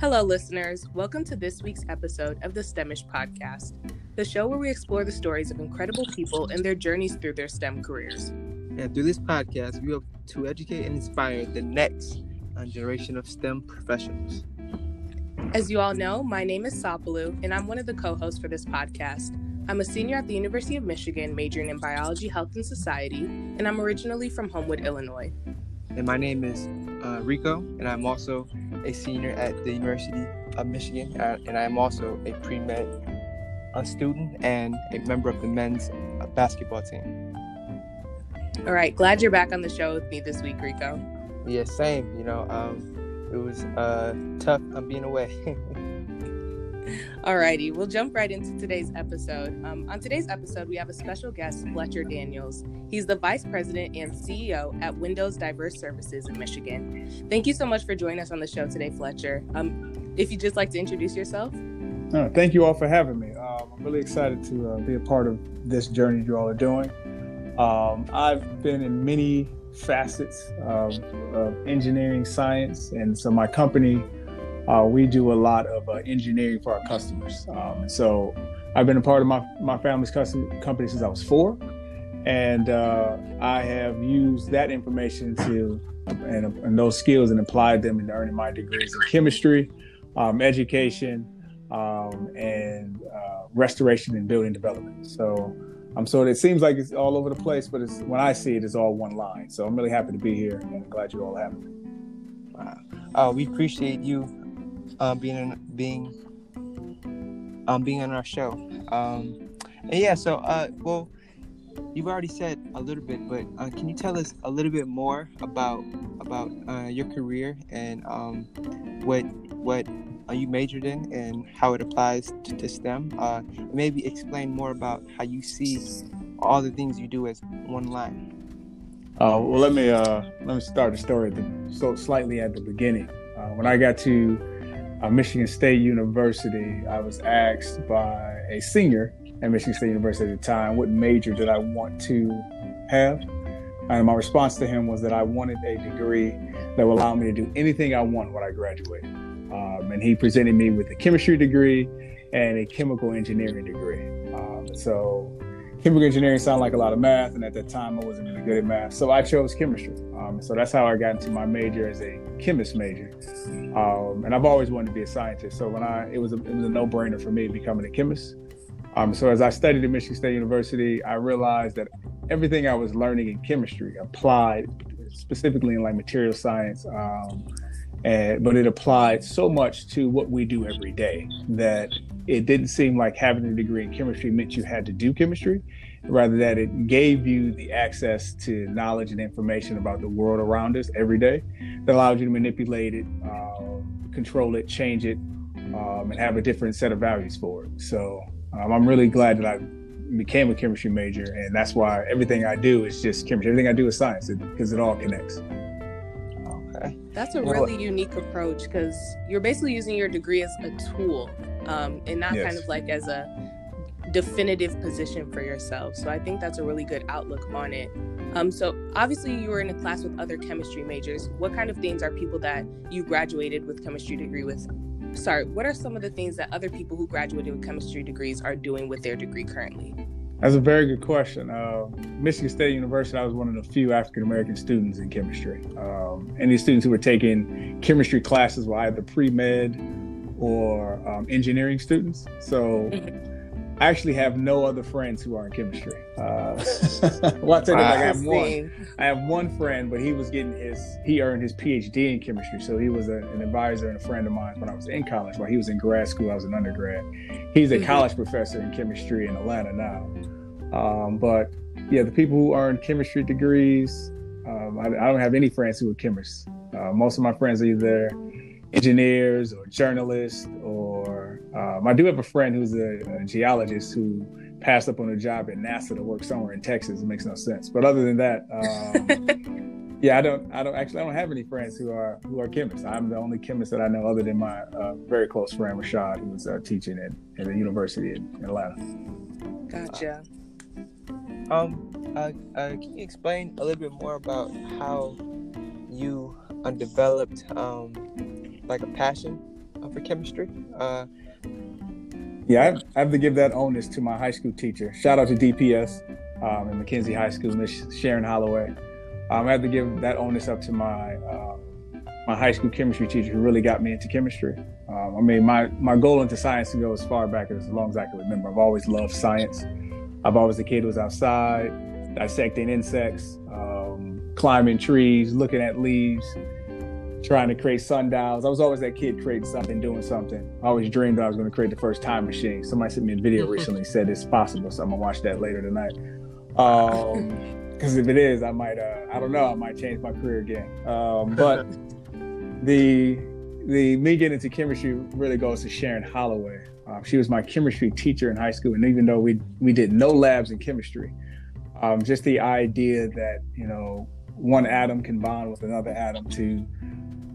Hello, listeners. Welcome to this week's episode of the STEMish podcast, the show where we explore the stories of incredible people and their journeys through their STEM careers. And through this podcast, we hope to educate and inspire the next generation of STEM professionals. As you all know, my name is Sapalu, and I'm one of the co hosts for this podcast. I'm a senior at the University of Michigan, majoring in biology, health, and society, and I'm originally from Homewood, Illinois. And my name is uh, Rico, and I'm also a senior at the University of Michigan, uh, and I'm also a pre med student and a member of the men's uh, basketball team. All right, glad you're back on the show with me this week, Rico. Yeah, same. You know, um, it was uh, tough on being away. Alrighty, we'll jump right into today's episode. Um, on today's episode, we have a special guest, Fletcher Daniels. He's the Vice President and CEO at Windows Diverse Services in Michigan. Thank you so much for joining us on the show today, Fletcher. Um, if you'd just like to introduce yourself. Uh, thank you all for having me. Um, I'm really excited to uh, be a part of this journey you all are doing. Um, I've been in many facets of, of engineering science, and so my company uh, we do a lot of uh, engineering for our customers. Um, so I've been a part of my, my family's custom company since I was four. And uh, I have used that information to and, and, those skills and applied them in earning my degrees in chemistry, um, education, um, and uh, restoration and building development. So um, so it seems like it's all over the place, but it's when I see it, it's all one line. So I'm really happy to be here and glad you all have me. Wow. Uh, we appreciate you um, being in, being um, being on our show. Um, and yeah, so uh, well, you've already said a little bit, but uh, can you tell us a little bit more about about uh, your career and um, what what uh, you majored in and how it applies to, to STEM? Uh, maybe explain more about how you see all the things you do as one line. Uh, well, let me uh, let me start the story the, so slightly at the beginning. Uh, when I got to uh, Michigan State University, I was asked by a senior at Michigan State University at the time what major did I want to have. And my response to him was that I wanted a degree that would allow me to do anything I want when I graduate. Um, and he presented me with a chemistry degree and a chemical engineering degree. Um, so chemical engineering sounded like a lot of math, and at that time I wasn't really good at math, so I chose chemistry. Um, so that's how I got into my major as a chemist major. Um, and I've always wanted to be a scientist, so when I it was a, it was a no brainer for me becoming a chemist. Um, so as I studied at Michigan State University, I realized that everything I was learning in chemistry applied specifically in like material science. Um, and, but it applied so much to what we do every day that it didn't seem like having a degree in chemistry meant you had to do chemistry, rather that it gave you the access to knowledge and information about the world around us every day that allowed you to manipulate it, uh, control it, change it, um, and have a different set of values for it. So um, I'm really glad that I became a chemistry major, and that's why everything I do is just chemistry. Everything I do is science because it, it all connects. Okay. That's a really unique approach because you're basically using your degree as a tool um, and not yes. kind of like as a definitive position for yourself. So I think that's a really good outlook on it. Um, so obviously you were in a class with other chemistry majors. What kind of things are people that you graduated with chemistry degree with? Sorry, what are some of the things that other people who graduated with chemistry degrees are doing with their degree currently? That's a very good question. Uh, Michigan State University, I was one of the few African American students in chemistry. Um, and these students who were taking chemistry classes were either pre med or um, engineering students. So I actually have no other friends who are in chemistry. Uh, well, I tell you, like I have one. I have one friend, but he was getting his. He earned his PhD in chemistry, so he was a, an advisor and a friend of mine when I was in college. While he was in grad school, I was an undergrad. He's a mm-hmm. college professor in chemistry in Atlanta now. Um, but yeah, the people who earn chemistry degrees, um, I, I, don't have any friends who are chemists. Uh, most of my friends are either engineers or journalists, or um, I do have a friend who's a, a, geologist who passed up on a job at NASA to work somewhere in Texas. It makes no sense. But other than that, um, yeah, I don't, I don't actually, I don't have any friends who are who are chemists. I'm the only chemist that I know, other than my uh, very close friend Rashad, who was uh, teaching at, at the university in, in Atlanta. Gotcha. Um, uh, uh, can you explain a little bit more about how you developed um, like a passion for chemistry. Uh, yeah, I have, I have, to give that onus to my high school teacher. Shout out to DPS um, in Mackenzie High School, Miss Sharon Holloway. Um, I have to give that onus up to my uh, my high school chemistry teacher, who really got me into chemistry. Um, I mean, my my goal into science to go as far back as long as I can remember. I've always loved science. I've always the kid who was outside, dissecting insects, um, climbing trees, looking at leaves, trying to create sundials. I was always that kid creating something, doing something. I always dreamed I was going to create the first time machine. Somebody sent me a video recently said it's possible, so I'm gonna watch that later tonight. Um, because if it is, I might, uh, I don't know, I might change my career again. Um, but the the me getting into chemistry really goes to Sharon Holloway. Um, she was my chemistry teacher in high school, and even though we we did no labs in chemistry, um, just the idea that you know one atom can bond with another atom to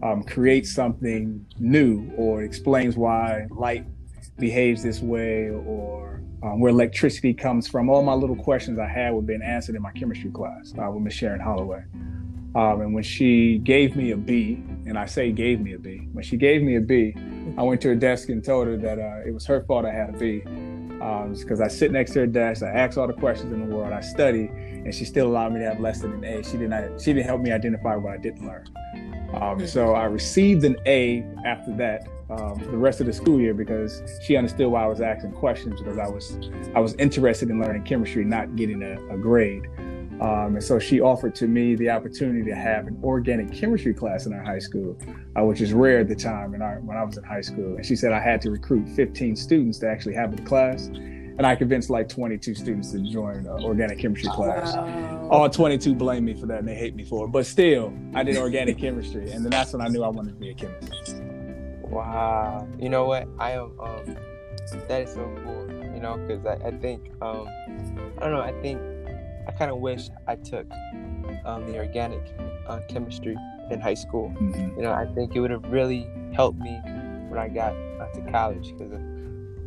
um, create something new, or explains why light behaves this way, or um, where electricity comes from. All my little questions I had were being answered in my chemistry class uh, with Miss Sharon Holloway. Um, and when she gave me a B, and I say gave me a B, when she gave me a B, I went to her desk and told her that uh, it was her fault I had a B. Because um, I sit next to her desk, I ask all the questions in the world, I study, and she still allowed me to have less than an A. She didn't. She didn't help me identify what I didn't learn. Um, so I received an A after that um, the rest of the school year because she understood why I was asking questions because I was I was interested in learning chemistry, not getting a, a grade. Um, and so she offered to me the opportunity to have an organic chemistry class in our high school, uh, which is rare at the time in our, when I was in high school. And she said I had to recruit 15 students to actually have the class. And I convinced like 22 students to join uh, organic chemistry class. Wow. All 22 blame me for that and they hate me for it. But still, I did organic chemistry. And then that's when I knew I wanted to be a chemist. Wow. You know what? I am. Um, that is so cool. You know, because I, I think um, I don't know. I think I kind of wish I took um, the organic uh, chemistry in high school. Mm-hmm. You know, I think it would have really helped me when I got uh, to college because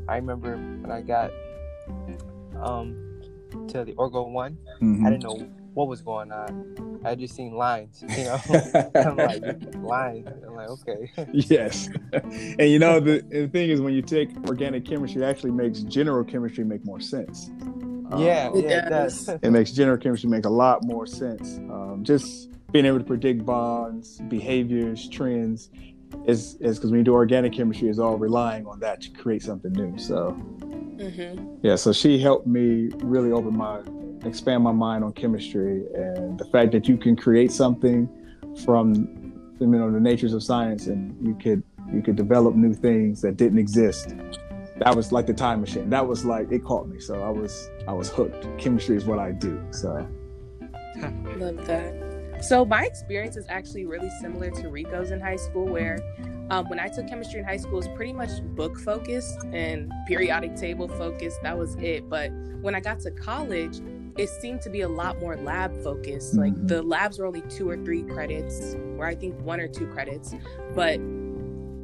I remember when I got um, to the Orgo one, mm-hmm. I didn't know what was going on. I just seen lines, you know. I'm like lines. I'm like, okay. yes, and you know the, the thing is when you take organic chemistry, it actually makes general chemistry make more sense. Um, yeah, it, yeah, does. it makes general chemistry make a lot more sense. Um, just being able to predict bonds, behaviors, trends, is is because when you do organic chemistry, it's all relying on that to create something new. So, mm-hmm. yeah, so she helped me really open my expand my mind on chemistry and the fact that you can create something from you know the natures of science and you could you could develop new things that didn't exist. That was like the time machine. That was like it caught me so i was i was hooked. Chemistry is what i do so. Love that so my experience is actually really similar to rico's in high school where um, when I took chemistry in high school, it was pretty much book focused and periodic table focused. That was it. But when I got to college, it seemed to be a lot more lab focused. Mm-hmm. Like the labs were only two or three credits, or I think one or two credits, but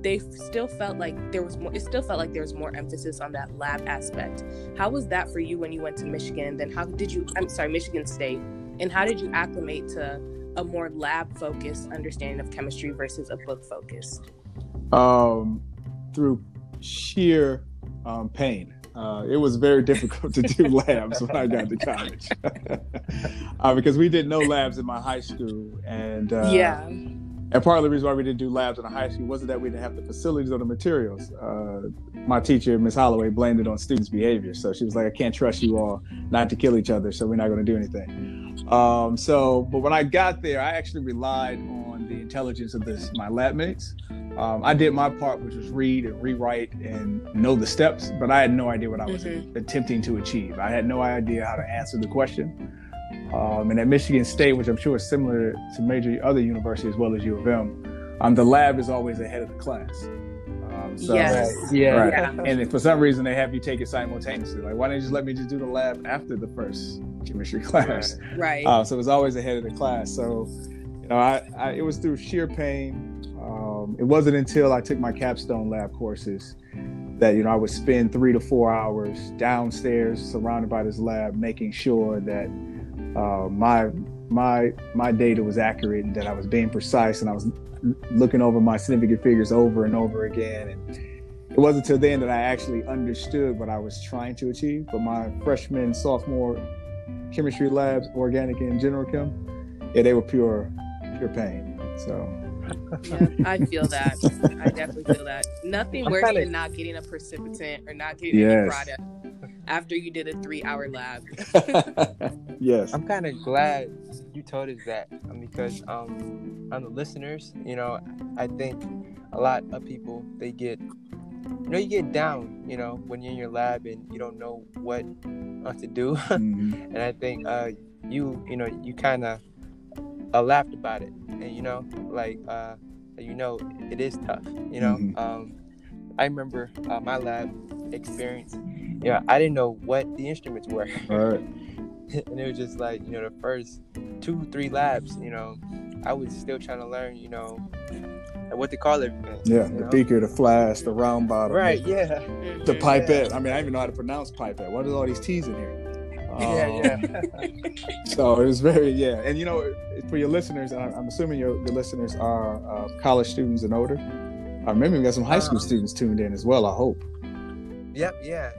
they still felt like there was more. It still felt like there was more emphasis on that lab aspect. How was that for you when you went to Michigan? Then how did you? I'm sorry, Michigan State. And how did you acclimate to a more lab focused understanding of chemistry versus a book focused? Um, through sheer um, pain. Uh, it was very difficult to do labs when I got to college uh, because we did no labs in my high school, and uh, yeah. And part of the reason why we didn't do labs in the high school wasn't that we didn't have the facilities or the materials. Uh, my teacher, Ms. Holloway, blamed it on students' behavior. So she was like, "I can't trust you all not to kill each other, so we're not going to do anything." Um, so, but when I got there, I actually relied on the intelligence of this, my lab mates. Um, I did my part, which was read and rewrite and know the steps, but I had no idea what I was mm-hmm. attempting to achieve. I had no idea how to answer the question. Um, and at Michigan State, which I'm sure is similar to major other universities as well as U of M, um, the lab is always ahead of the class. Um, so, yes. Right, yeah. Right. yeah. And for some reason, they have you take it simultaneously. Like, why don't you just let me just do the lab after the first chemistry class? Right. Uh, so it was always ahead of the class. So, you know, I, I it was through sheer pain um, it wasn't until I took my capstone lab courses that you know I would spend three to four hours downstairs, surrounded by this lab, making sure that uh, my my my data was accurate and that I was being precise and I was looking over my significant figures over and over again and it wasn't until then that I actually understood what I was trying to achieve. But my freshman, sophomore chemistry labs, organic and general chem, yeah, they were pure, pure pain. So yeah, I feel that. I definitely feel that. Nothing worse than not getting a precipitant or not getting yes. any product after you did a three-hour lab. yes, I'm kind of glad you told us that um, because um, on the listeners, you know, I think a lot of people they get you know you get down you know when you're in your lab and you don't know what uh, to do mm-hmm. and i think uh you you know you kind of uh, laughed about it and you know like uh you know it is tough you know mm-hmm. um i remember uh, my lab experience you know i didn't know what the instruments were right. and it was just like you know the first two three labs you know i was still trying to learn you know what they call it. Yeah, the know? beaker, the flask, the round bottle. Right. The, yeah. The pipette. I mean, I don't even know how to pronounce pipette. What are all these T's in here? yeah, yeah. Um, so it was very yeah, and you know, for your listeners, and I'm assuming your, your listeners are uh, college students and older. I remember we got some high school uh-huh. students tuned in as well. I hope. Yep. Yeah.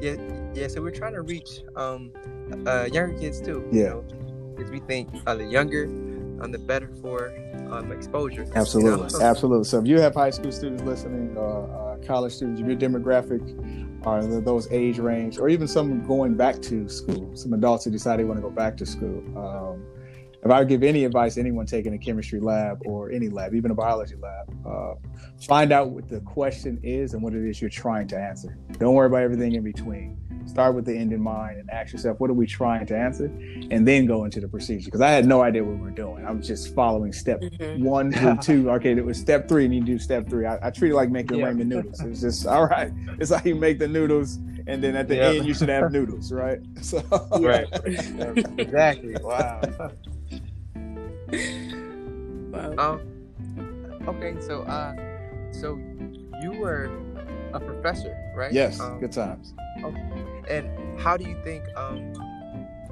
Yeah. Yeah. So we're trying to reach um, uh, younger kids too. Yeah. Because you know, we think uh, the younger, um, the better for um, exposure. Absolutely, you know? absolutely. So if you have high school students listening, or uh, college students, if your demographic are those age range, or even some going back to school, some adults who decide they want to go back to school. Um, if I give any advice to anyone taking a chemistry lab or any lab, even a biology lab, uh, find out what the question is and what it is you're trying to answer. Don't worry about everything in between start with the end in mind and ask yourself, what are we trying to answer? And then go into the procedure. Because I had no idea what we were doing. I was just following step mm-hmm. one through two. Okay, it was step three, and you do step three. I, I treat it like making yeah. ramen noodles. It's just, all right, it's like you make the noodles. And then at the end, you should have noodles, right? So, right, exactly. Wow. wow. Um. Okay, so uh, so you were a professor, right? Yes. Um, good times. Okay. And how do you think, um,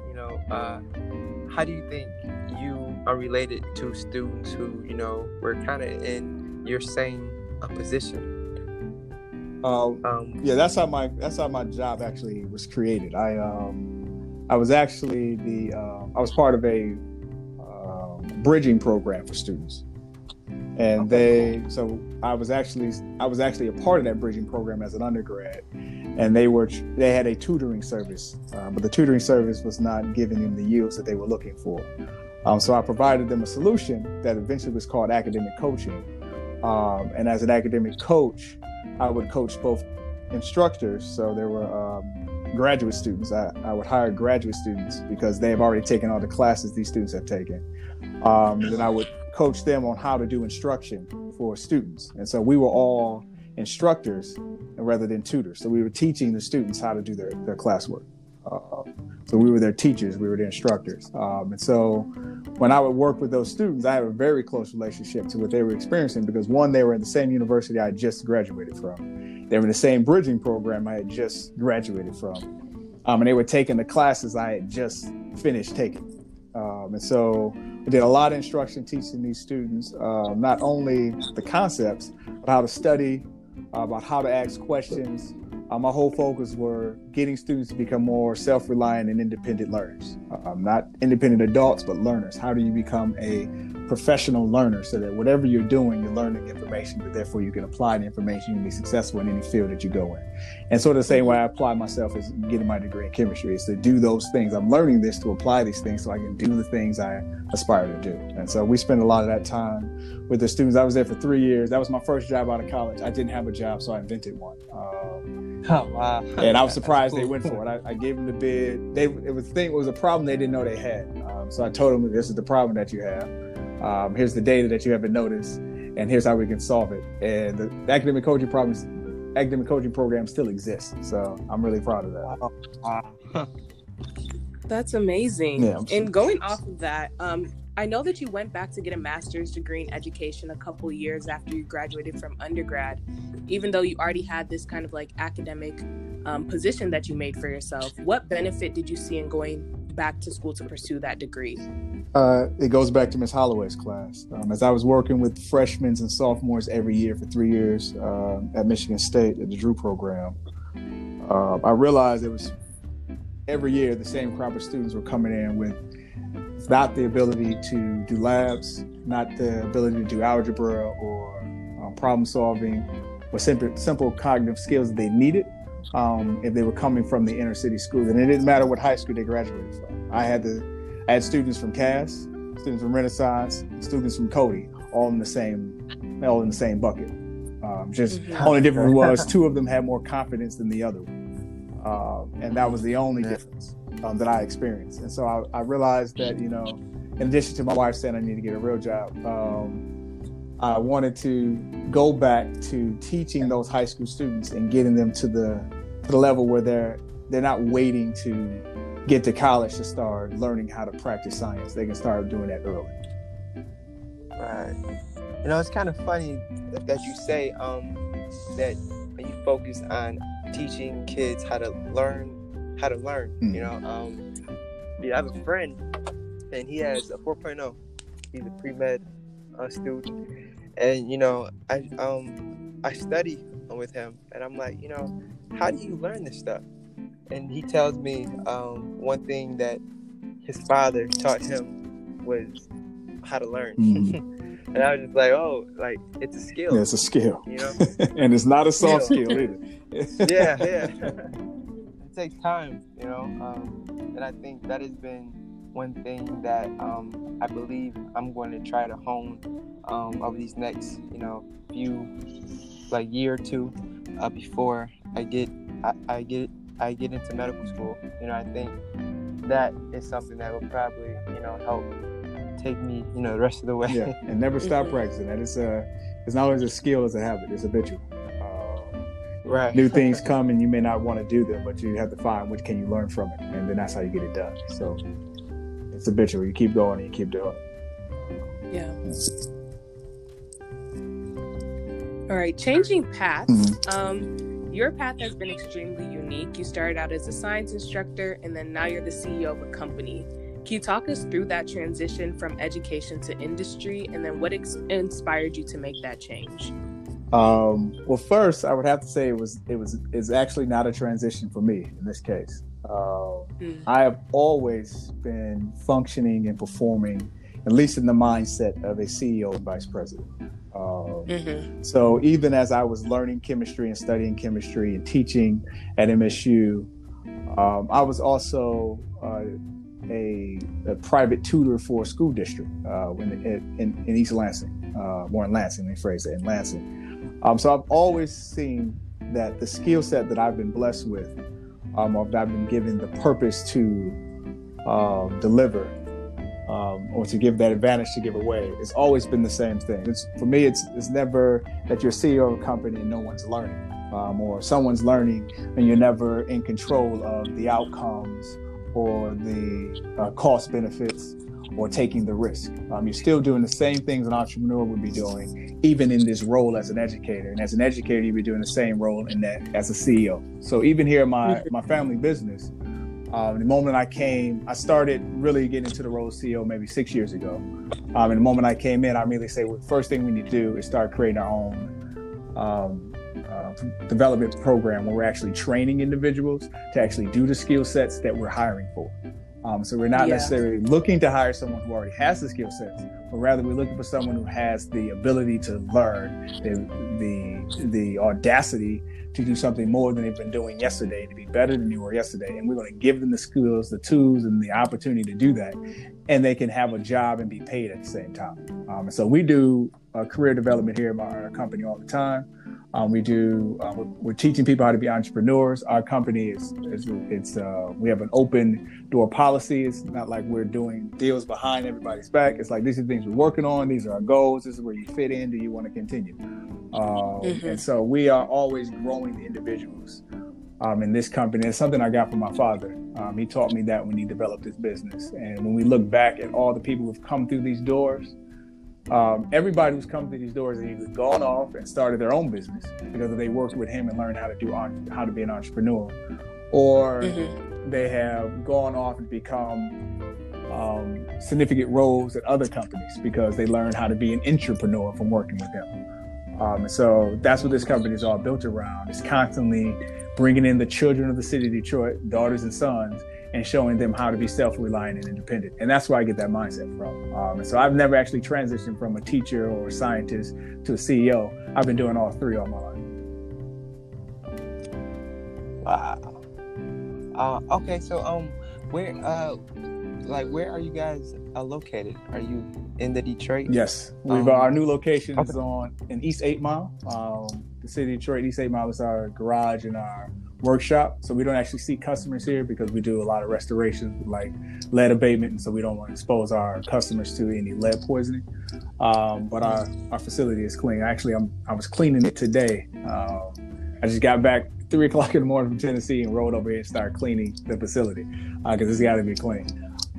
you know, uh, how do you think you are related to students who, you know, were kind of in your same uh, position? Um, um, yeah, that's how my that's how my job actually was created. I um, I was actually the uh, I was part of a uh, bridging program for students. And they so i was actually i was actually a part of that bridging program as an undergrad. And they were they had a tutoring service uh, but the tutoring service was not giving them the yields that they were looking for. Um, so i provided them a solution that eventually was called academic coaching. Um, and as an academic coach i would coach both instructors. So there were um, graduate students. I, I, would hire graduate students because they have already taken all the classes these students have taken um, and then i would coach them on how to do instruction for students. And so we were all instructors rather than tutors. So we were teaching the students how to do their, their classwork. Uh, so we were their teachers, we were their instructors. Um, and so when I would work with those students, I have a very close relationship to what they were experiencing because one, they were in the same university I just graduated from. They were in the same bridging program I had just graduated from. Um, and they were taking the classes I had just finished taking. Um, and so I did a lot of instruction teaching these students, uh, not only the concepts, but how to study, uh, about how to ask questions. Uh, my whole focus were getting students to become more self-reliant and independent learners. Um, not independent adults, but learners. How do you become a professional learner so that whatever you're doing, you're learning information, but therefore you can apply the information and be successful in any field that you go in. And sort of the same way I apply myself is getting my degree in chemistry is to do those things. I'm learning this to apply these things so I can do the things I aspire to do. And so we spend a lot of that time with the students. I was there for three years. That was my first job out of college. I didn't have a job, so I invented one. Um, oh wow! And I was surprised they went for it. I, I, gave them the bid. They it was thing it was a problem they didn't know they had. Um, so I told them this is the problem that you have. Um, here's the data that you haven't noticed, and here's how we can solve it. And the, the academic coaching problems, academic coaching program still exists. So I'm really proud of that. That's amazing. Yeah, and going off of that, um, I know that you went back to get a master's degree in education a couple years after you graduated from undergrad, even though you already had this kind of like academic um, position that you made for yourself. What benefit did you see in going back to school to pursue that degree? Uh, it goes back to Miss Holloway's class. Um, as I was working with freshmen and sophomores every year for three years uh, at Michigan State at the Drew program, uh, I realized it was every year the same crop of students were coming in with not the ability to do labs, not the ability to do algebra or um, problem solving, or simple, simple cognitive skills that they needed um, if they were coming from the inner city schools. And it didn't matter what high school they graduated from. I had the I had students from Cass, students from Renaissance, students from Cody, all in the same all in the same bucket. Um, just mm-hmm. only difference was two of them had more confidence than the other one, uh, and that was the only difference um, that I experienced. And so I, I, realized that you know, in addition to my wife saying I need to get a real job, um, I wanted to go back to teaching those high school students and getting them to the to the level where they're they're not waiting to get to college to start learning how to practice science. They can start doing that early. Right. You know, it's kind of funny that you say um, that you focus on teaching kids how to learn how to learn. Mm-hmm. You know, um, yeah, I have a friend, and he has a 4.0. He's a pre med uh, student, and you know, I um I study with him, and I'm like, you know, how do you learn this stuff? and he tells me um, one thing that his father taught him was how to learn. Mm. and I was just like, oh, like it's a skill. Yeah, it's a skill. You know, and it's not a soft skill either. yeah, yeah. it takes time, you know, um, and I think that has been one thing that um, I believe I'm going to try to hone um, over these next, you know, few like year or two uh, before I get I, I get I get into medical school. You know, I think that is something that will probably, you know, help take me, you know, the rest of the way. Yeah, and never stop practicing. That is a, it's not always a skill, it's a habit. It's habitual. Um, right. New things come, and you may not want to do them, but you have to find what can you learn from it, and then that's how you get it done. So it's habitual. You keep going and you keep doing it. Yeah. All right, changing paths. Mm-hmm. Um, your path has been extremely unique. You started out as a science instructor and then now you're the CEO of a company. Can you talk us through that transition from education to industry and then what ex- inspired you to make that change? Um, well, first, I would have to say it was it was is actually not a transition for me in this case. Uh, mm. I have always been functioning and performing, at least in the mindset of a CEO and vice president. Um, mm-hmm. So even as I was learning chemistry and studying chemistry and teaching at MSU, um, I was also uh, a, a, private tutor for a school district uh, in, in, in, East Lansing, uh, more in Lansing, let me phrase it, in Lansing. Um, so I've always seen that the skill set that I've been blessed with, um, or that I've been given the purpose to um, deliver um, or to give that advantage to give away. It's always been the same thing. It's, for me, it's it's never that you're CEO of a company and no one's learning, um, or someone's learning and you're never in control of the outcomes or the uh, cost benefits or taking the risk. Um, you're still doing the same things an entrepreneur would be doing, even in this role as an educator. And as an educator, you'd be doing the same role in that as a CEO. So even here, my my family business um, the moment I came, I started really getting into the role of CEO maybe six years ago. Um, and the moment I came in, I immediately say, well, the first thing we need to do is start creating our own um, uh, development program where we're actually training individuals to actually do the skill sets that we're hiring for. Um, so we're not yeah. necessarily looking to hire someone who already has the skill sets, but rather we're looking for someone who has the ability to learn, the the, the audacity to do something more than they've been doing yesterday, to be better than they were yesterday. And we're going to give them the skills, the tools, and the opportunity to do that. And they can have a job and be paid at the same time. Um, so we do uh, career development here at our company all the time. Um, we do. Uh, we're, we're, teaching people how to be entrepreneurs. Our company is, is it's uh, we have an open door policy. It's not like we're doing deals behind everybody's back. It's like these are things we're working on. These are our goals. This is where you fit in. Do you want to continue? Um, mm-hmm. And so we are always growing the individuals um, in this company. It's something I got from my father. Um, he taught me that when he developed his business. And when we look back at all the people who've come through these doors, um, everybody who's come through these doors has either gone off and started their own business because they worked with him and learned how to do how to be an entrepreneur, or mm-hmm they have gone off and become um, significant roles at other companies because they learned how to be an entrepreneur from working with them. Um, so that's what this company is all built around. It's constantly bringing in the children of the city of Detroit, daughters and sons, and showing them how to be self-reliant and independent. And that's where I get that mindset from. Um, and so I've never actually transitioned from a teacher or a scientist to a CEO. I've been doing all three all my life. Wow. Uh, okay, so um, where uh, like where are you guys uh, located? Are you in the Detroit? Yes, we've um, our new location okay. is on in East Eight Mile. Um, the city of Detroit, East Eight Mile is our garage and our workshop. So we don't actually see customers here because we do a lot of restorations like lead abatement, and so we don't want to expose our customers to any lead poisoning. Um, but our, our facility is clean. Actually, I'm I was cleaning it today. Um, I just got back three o'clock in the morning from Tennessee and rolled over here and started cleaning the facility because uh, it's got to be clean.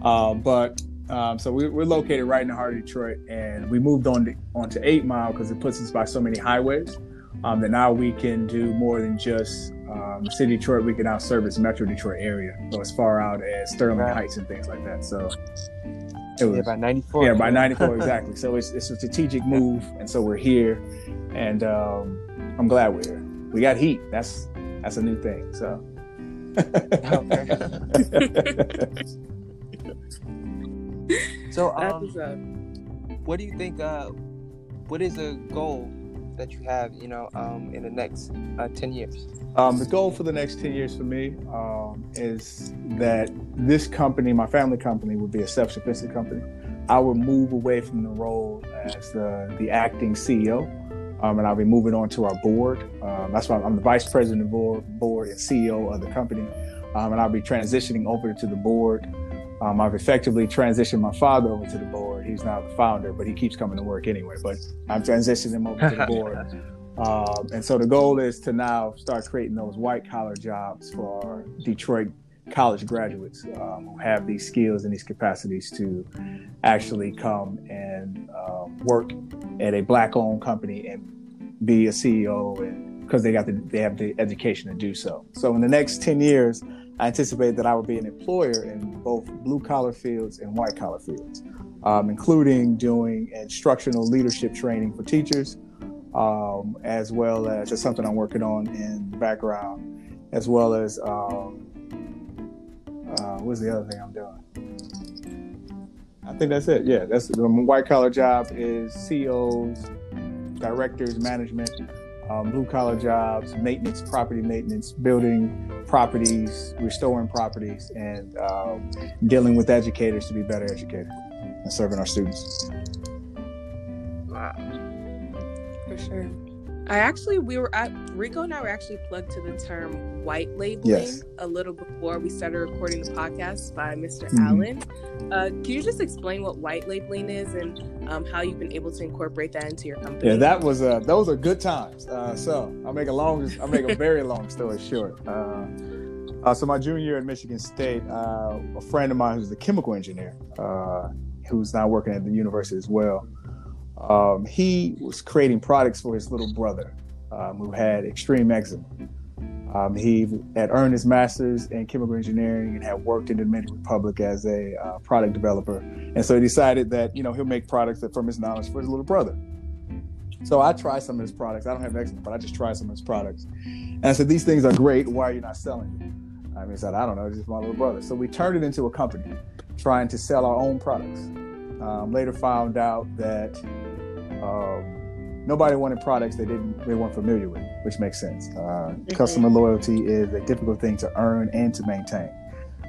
Uh, but um, so we, are located right in the heart of Detroit, and we moved on to, onto Eight Mile because it puts us by so many highways um, that now we can do more than just um, city Detroit. We can now service Metro Detroit area, so as far out as Sterling right. Heights and things like that. So it was yeah, by 94. Yeah, by 94 exactly. So it's, it's a strategic move, and so we're here, and um, I'm glad we're here. We got heat. That's that's a new thing. So. so um, what do you think? Uh, what is a goal that you have? You know, um, in the next uh, ten years. Um, the goal for the next ten years for me um, is that this company, my family company, would be a self-sufficient company. I would move away from the role as the the acting CEO um, and I'll be moving on to our board. Um, that's why I'm the vice president of board, board and CEO of the company, um, and I'll be transitioning over to the board. Um, I've effectively transitioned my father over to the board. He's now the founder, but he keeps coming to work anyway. But I'm transitioning him over to the board. Um, and so the goal is to now start creating those white collar jobs for Detroit college graduates um, who have these skills and these capacities to actually come and uh, work at a black owned company and be a CEO because they got the they have the education to do so. So in the next 10 years, I anticipate that I will be an employer in both blue collar fields and white collar fields, um, including doing instructional leadership training for teachers, um, as well as that's something I'm working on in the background, as well as um, uh, what's the other thing I'm doing? I think that's it. Yeah, that's the white collar job is CEOs, directors, management, um, blue collar jobs, maintenance, property maintenance, building properties, restoring properties, and um, dealing with educators to be better educated and serving our students. Wow, for sure. I actually we were at Rico and I were actually plugged to the term white labeling yes. a little before we started recording the podcast by mister mm-hmm. Allen. Uh, can you just explain what white labeling is and um, how you've been able to incorporate that into your company? Yeah, that was uh, those are good times. Uh, so I'll make a long, I'll make a very long story short. Uh, uh, so my junior year at Michigan State, uh, a friend of mine who's a chemical engineer, who's now working at the university as well um, he was creating products for his little brother um, who had extreme eczema. Um, he had earned his master's in chemical engineering and had worked in the Dominican Republic as a uh, product developer. And so he decided that, you know, he'll make products that from his knowledge for his little brother. So I tried some of his products. I don't have eczema, but I just tried some of his products. And I said, these things are great. Why are you not selling them? I mean, he said, I don't know. It's just my little brother. So we turned it into a company trying to sell our own products. Um, later found out that um, nobody wanted products they didn't they weren't familiar with, which makes sense. Uh, mm-hmm. Customer loyalty is a difficult thing to earn and to maintain.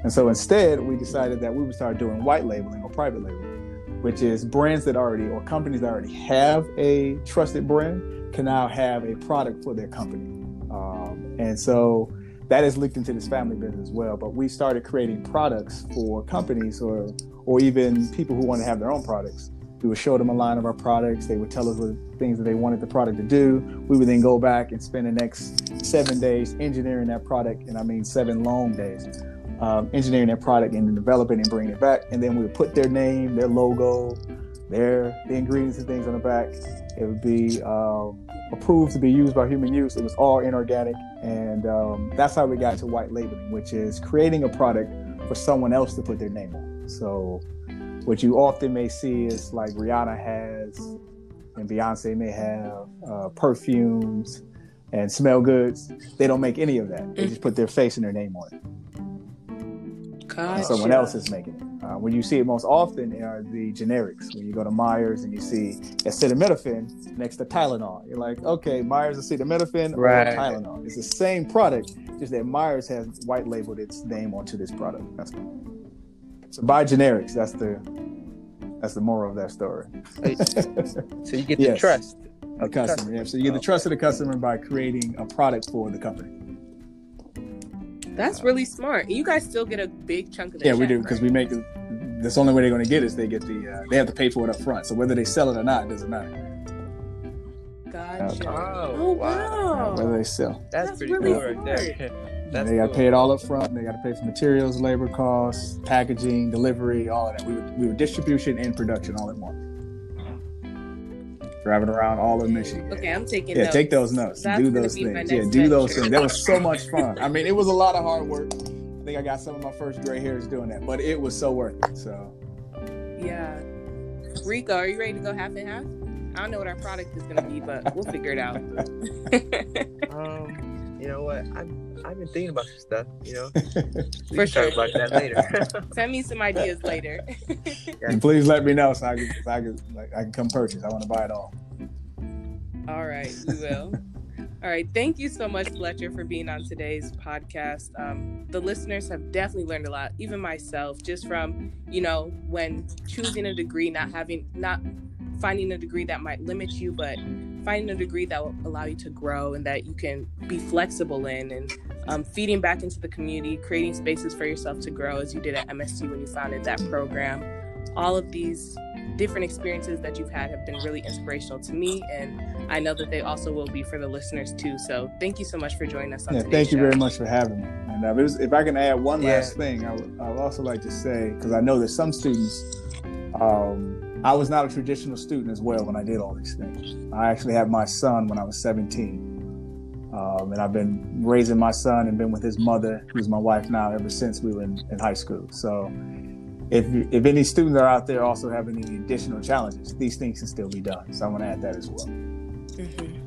And so instead, we decided that we would start doing white labeling or private labeling, which is brands that already or companies that already have a trusted brand can now have a product for their company. Um, and so that is linked into this family business as well. But we started creating products for companies or or even people who want to have their own products we would show them a line of our products. They would tell us what things that they wanted the product to do. We would then go back and spend the next seven days engineering that product, and I mean seven long days, um, engineering that product and then developing and bringing it back. And then we would put their name, their logo, their the ingredients and things on the back. It would be um, approved to be used by human use. It was all inorganic, and um, that's how we got to white labeling, which is creating a product for someone else to put their name on. So, what you often may see is like Rihanna has, and Beyonce may have uh, perfumes and smell goods. They don't make any of that. They just put their face and their name on it. Gotcha. Someone else is making it. Uh, when you see it most often are the generics. When you go to Meijer's and you see acetaminophen next to Tylenol, you're like, okay, Meijer's acetaminophen right. or Tylenol. It's the same product, just that Meijer's has white labeled its name onto this product. That's so buy generics. That's the that's the moral of that story. so you get the yes. trust the customer. customer. Yeah. So you get the trust of the customer by creating a product for the company. That's really smart. You guys still get a big chunk of the Yeah, check, we do because right? we make it. That's the only way they're going to get is they get the uh, they have to pay for it up front. So whether they sell it or not doesn't matter. Gotcha. Oh, oh wow. whether they sell. That's, That's pretty really cool right there. That's they got to cool. pay it all up front. They got to pay for materials, labor costs, packaging, delivery, all of that. We were, we would distribution and production all at once driving around all of Michigan. Okay, I'm taking. Yeah, notes. take those notes. That's do those things. Yeah, do those things. That was so much fun. I mean, it was a lot of hard work. I think I got some of my first gray hairs doing that, but it was so worth it. So. Yeah, Rico, are you ready to go half and half? I don't know what our product is going to be, but we'll figure it out. um, you know what? I'm I've been thinking about some stuff, you know. For sure. Talk about that later. Send me some ideas later. and please let me know so I can, so I can, like, I can come purchase. I want to buy it all. All right, we will. All right. Thank you so much, Fletcher, for being on today's podcast. Um, the listeners have definitely learned a lot, even myself, just from, you know, when choosing a degree, not having, not finding a degree that might limit you, but finding a degree that will allow you to grow and that you can be flexible in and um, feeding back into the community, creating spaces for yourself to grow as you did at MST when you founded that program. All of these different experiences that you've had have been really inspirational to me, and I know that they also will be for the listeners too. So thank you so much for joining us on yeah, Thank you show. very much for having me. And uh, if I can add one yeah. last thing, I would, I would also like to say, because I know that some students, um, I was not a traditional student as well when I did all these things. I actually had my son when I was 17. Um, and I've been raising my son and been with his mother, who's my wife now, ever since we were in, in high school. So if, if any students are out there also having any additional challenges, these things can still be done. So I want to add that as well. Mm-hmm.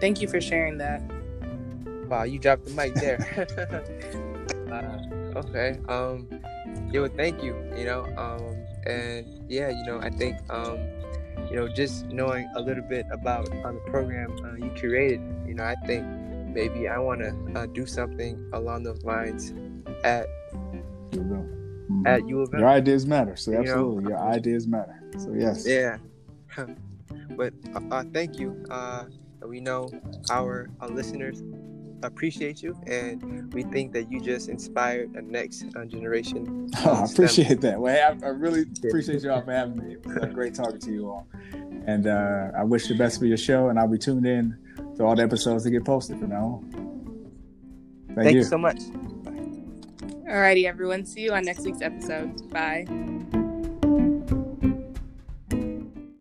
Thank you for sharing that. Wow, you dropped the mic there. uh, okay. Um, yo, thank you. You know, um, and yeah, you know, I think um, you know, just knowing a little bit about uh, the program uh, you created, you know, I think maybe I want to uh, do something along those lines at. At U of M. Your ideas matter, so absolutely, know? your ideas matter. So yes, yeah. but uh, uh, thank you. Uh, we know our, our listeners appreciate you, and we think that you just inspired the next uh, generation. Oh, I appreciate that. Well, I, I really appreciate you all for having me. It was great talking to you all, and uh, I wish the best for your show. And I'll be tuned in to all the episodes that get posted from now on. Thank, Thank you. you so much. Alrighty, everyone. See you on next week's episode. Bye.